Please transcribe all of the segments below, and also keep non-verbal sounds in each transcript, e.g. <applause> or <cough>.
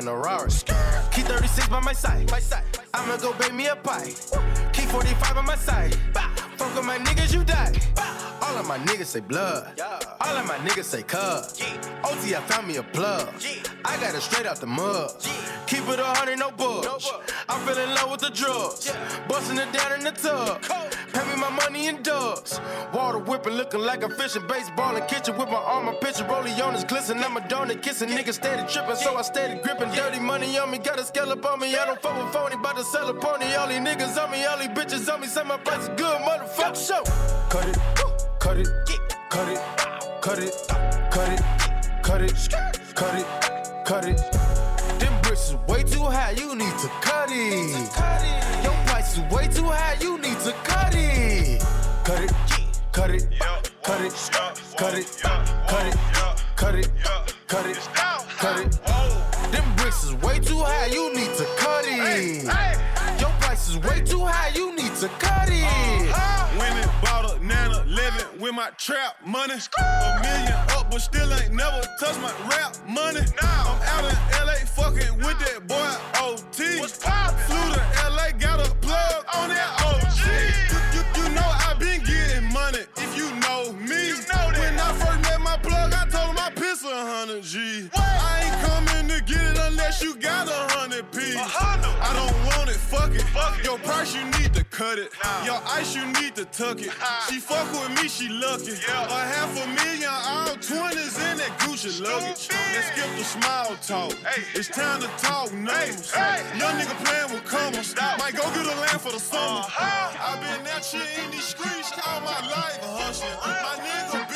In a Rari. Key 36 by my side. My side. I'ma go bake me a pie. Key 45 on my side. Fuck with my niggas, you die. All of my niggas say blood. All of my niggas say cuz. OT, I found me a plug. I got it straight out the mud. Keep it a hundred, no budge. I'm feeling in love with the drugs. Busting it down in the tub. Pay me my money in dubs. Water whipping, looking like a fish in baseball in kitchen with my arm, my picture. Rollie on his glisten. I'm a donut kissing. Niggas steady tripping, so I steady gripping. Dirty money on me, got a scallop on me. I don't fuck with phony, bout to sell a pony. All these niggas on me, all these bitches on me. Say my price is good, motherfucker. Show. Cut it, cut it, cut it, cut it, cut it, cut it, cut it, cut it. Them bricks is way too high, you need to cut it. Your price is way too high, you need to cut it. Cut it, cut it, cut it, cut it, cut it, cut it, cut it, cut it. Them bricks is way too high, you need to cut it. Your price is way too high, you need to cut it. Winning, bought a nana, living with my trap money. A million up, but still ain't never touched my rap money. I'm out in LA fucking with that boy OT. Flew to LA, got a plug on that OG. You, you, you know I been getting money if you know me. when I first met my plug, I told him I piss a hundred G. I ain't coming to get it unless you got a hundred P. I don't want it, fuck it. Your price, you need to cut it. Your ice, you need to tuck it. <laughs> She fuck with me, she lucky. A half a million, all twenties in that Gucci luggage. Let's skip the small talk. It's time to talk numbers. Young nigga playing with commas. Might go get a land for the summer. Uh-huh. I've been that shit in these streets all my life hustling. My nigga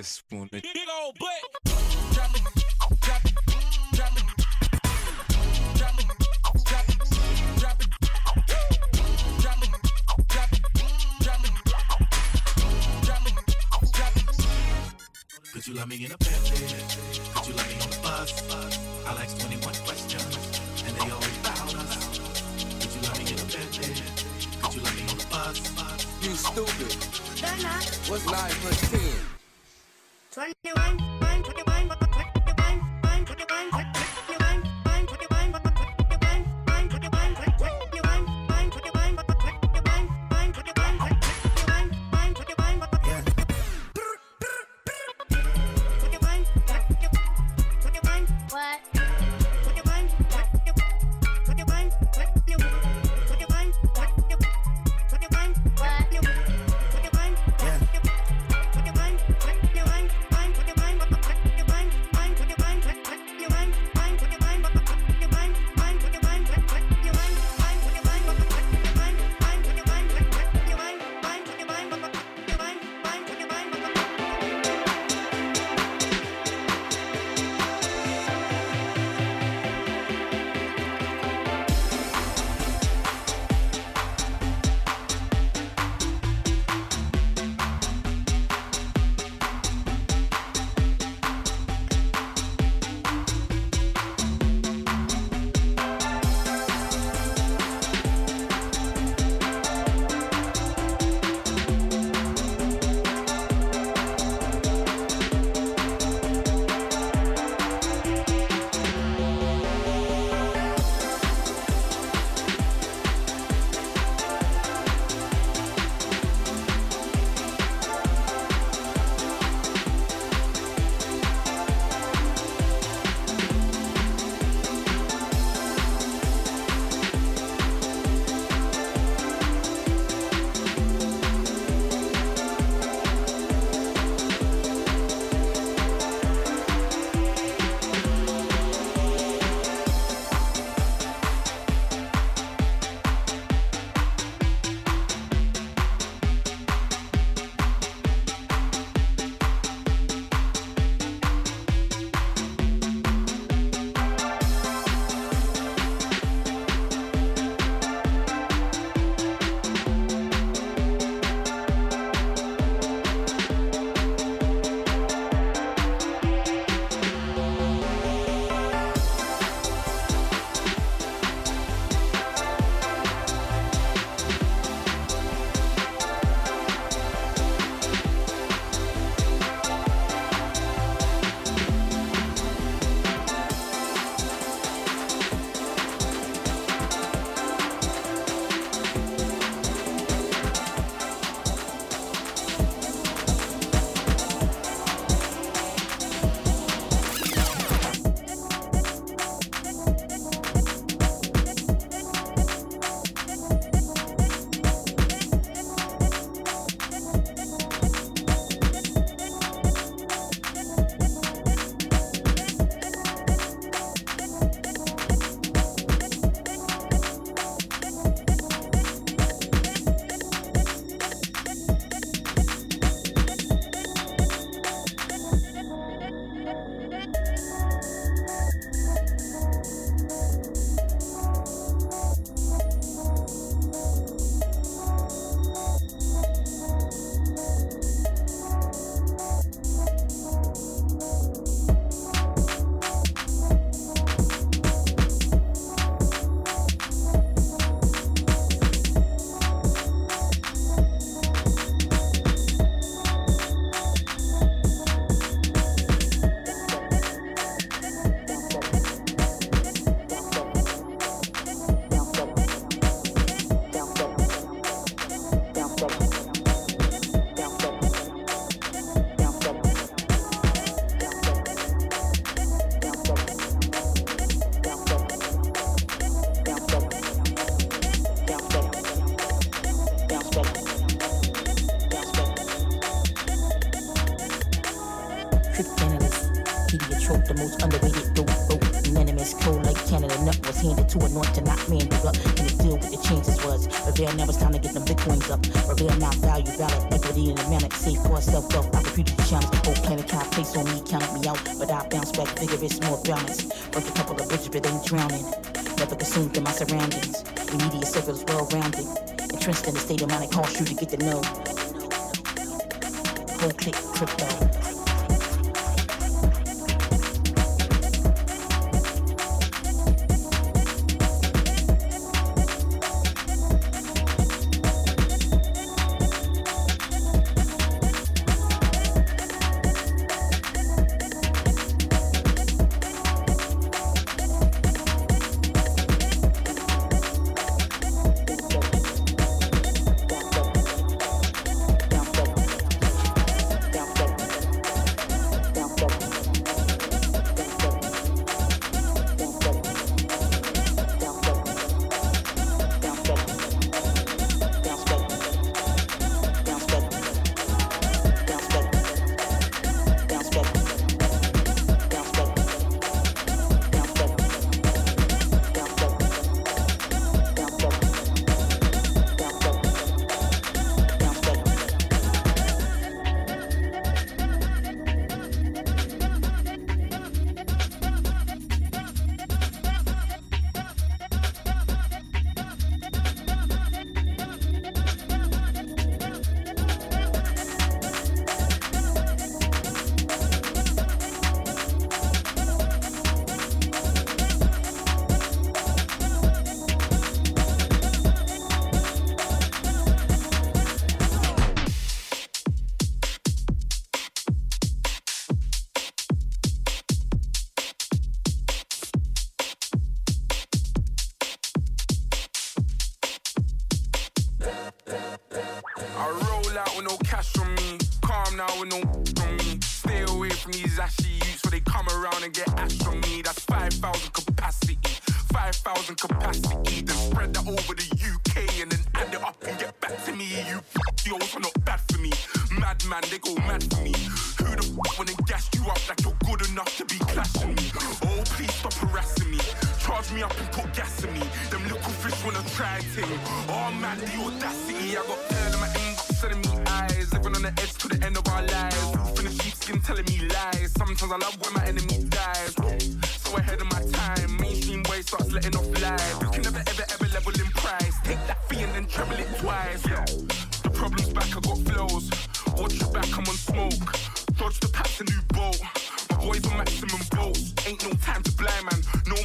this woman. Drowning. Never consumed in my surroundings. Immediate circle is well rounded. Entrenched in a state of mind that calls you to get to know. Whole click crypto.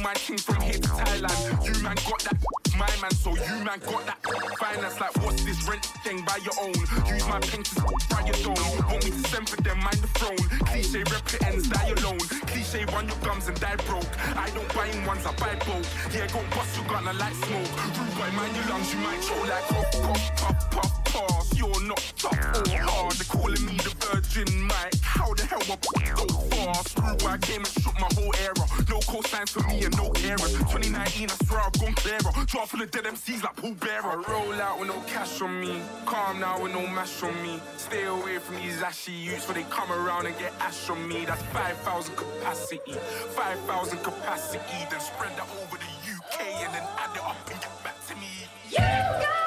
My team from here to Thailand. You man got that, my man. So you man got that finance. Like what's this rent thing by your own? Use my pen to fry your dome. Want me to send for them, mind the throne. Cliche rep it ends, die alone. Cliche run your gums and die broke. I don't buy in ones, I buy both. Yeah, go bust your gun, I like smoke. Rude boy, mind your lungs, you might show like cough, puff, puff, You're not tough or hard. They're calling me the Virgin Mike. How the hell I so fast? Screw boy, I came and shook my whole era. No cosigns for me and no errors. 2019, I swear I've gone clearer. Draw full of dead MCs like Paul Bearer. Roll out with no cash on me. Calm now with no mash on me. Stay away from these ashy youths, for they come around and get ash on me. That's 5,000 capacity. 5,000 capacity. Then spread that over the UK and then add it up and get back to me. You emotions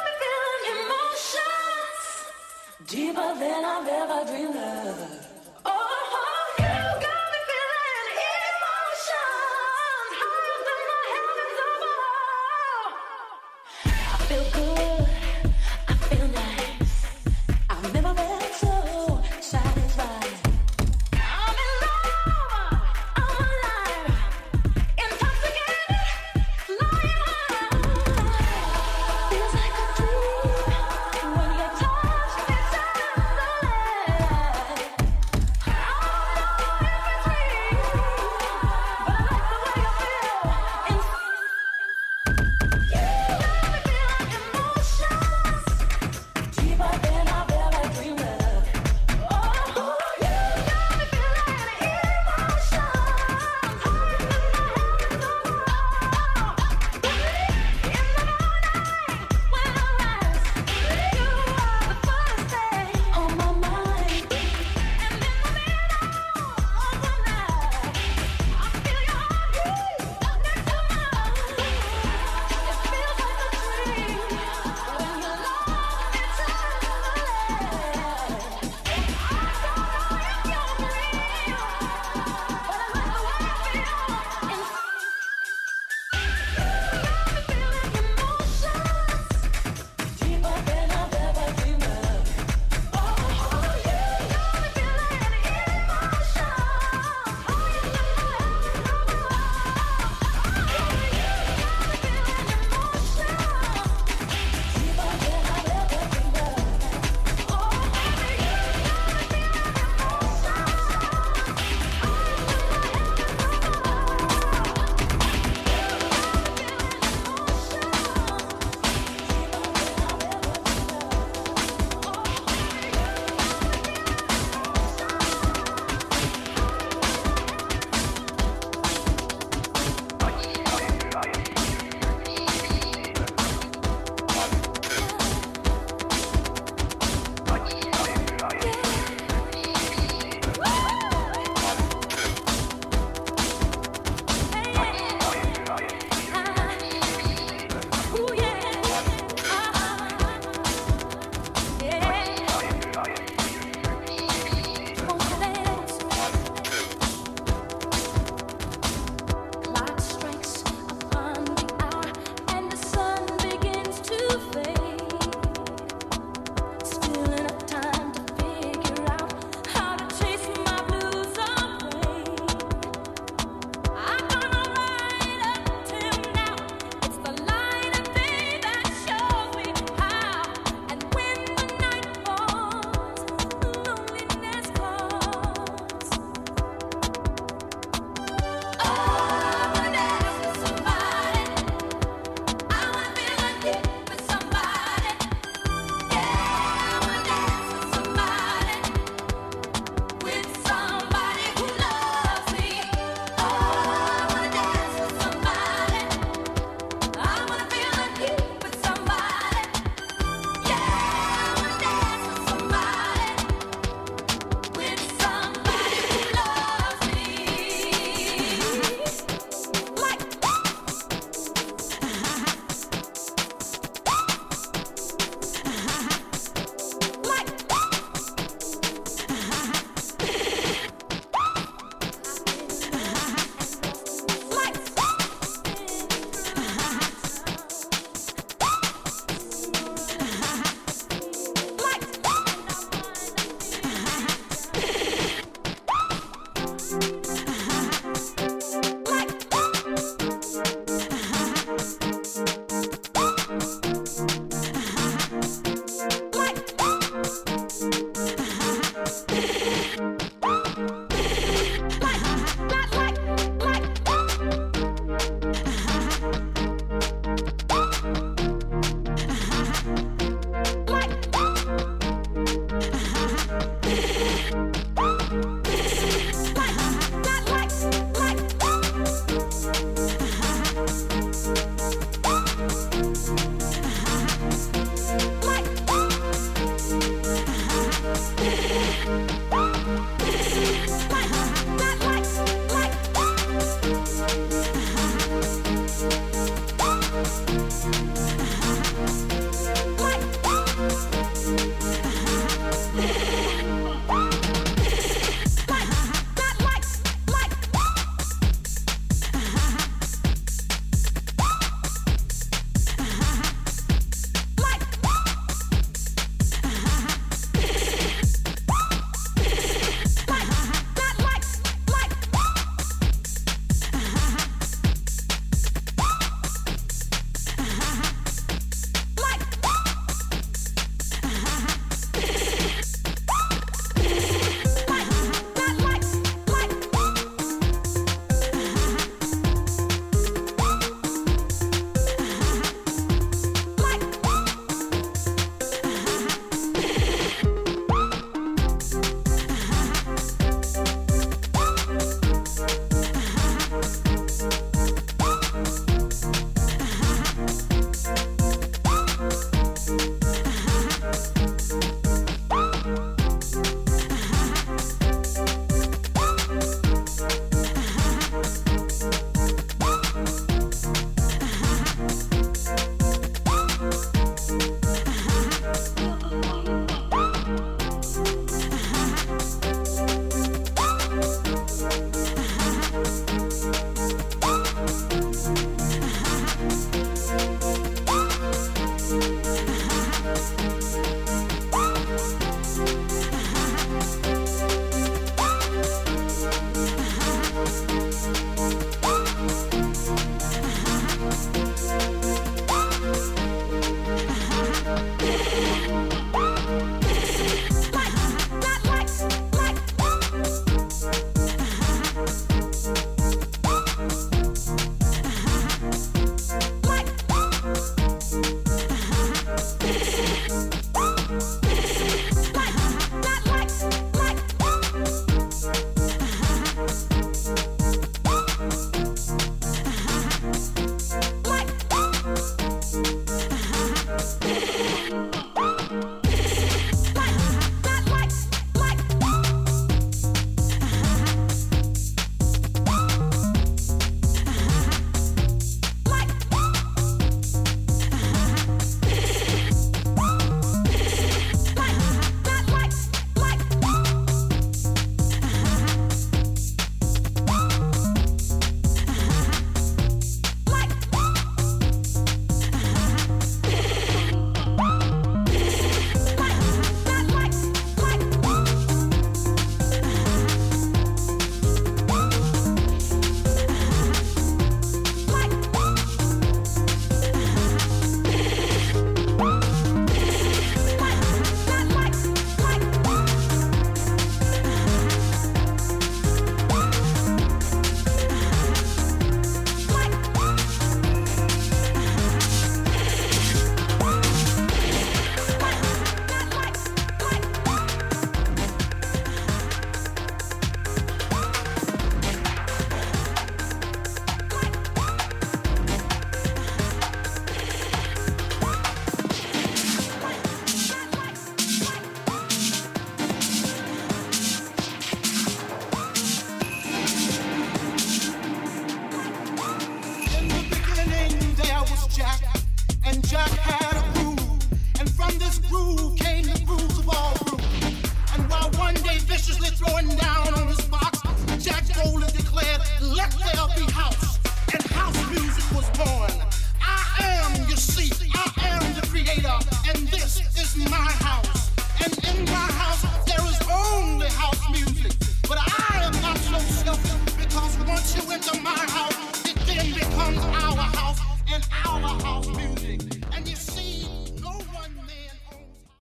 deeper than I've ever dreamed of. Oh.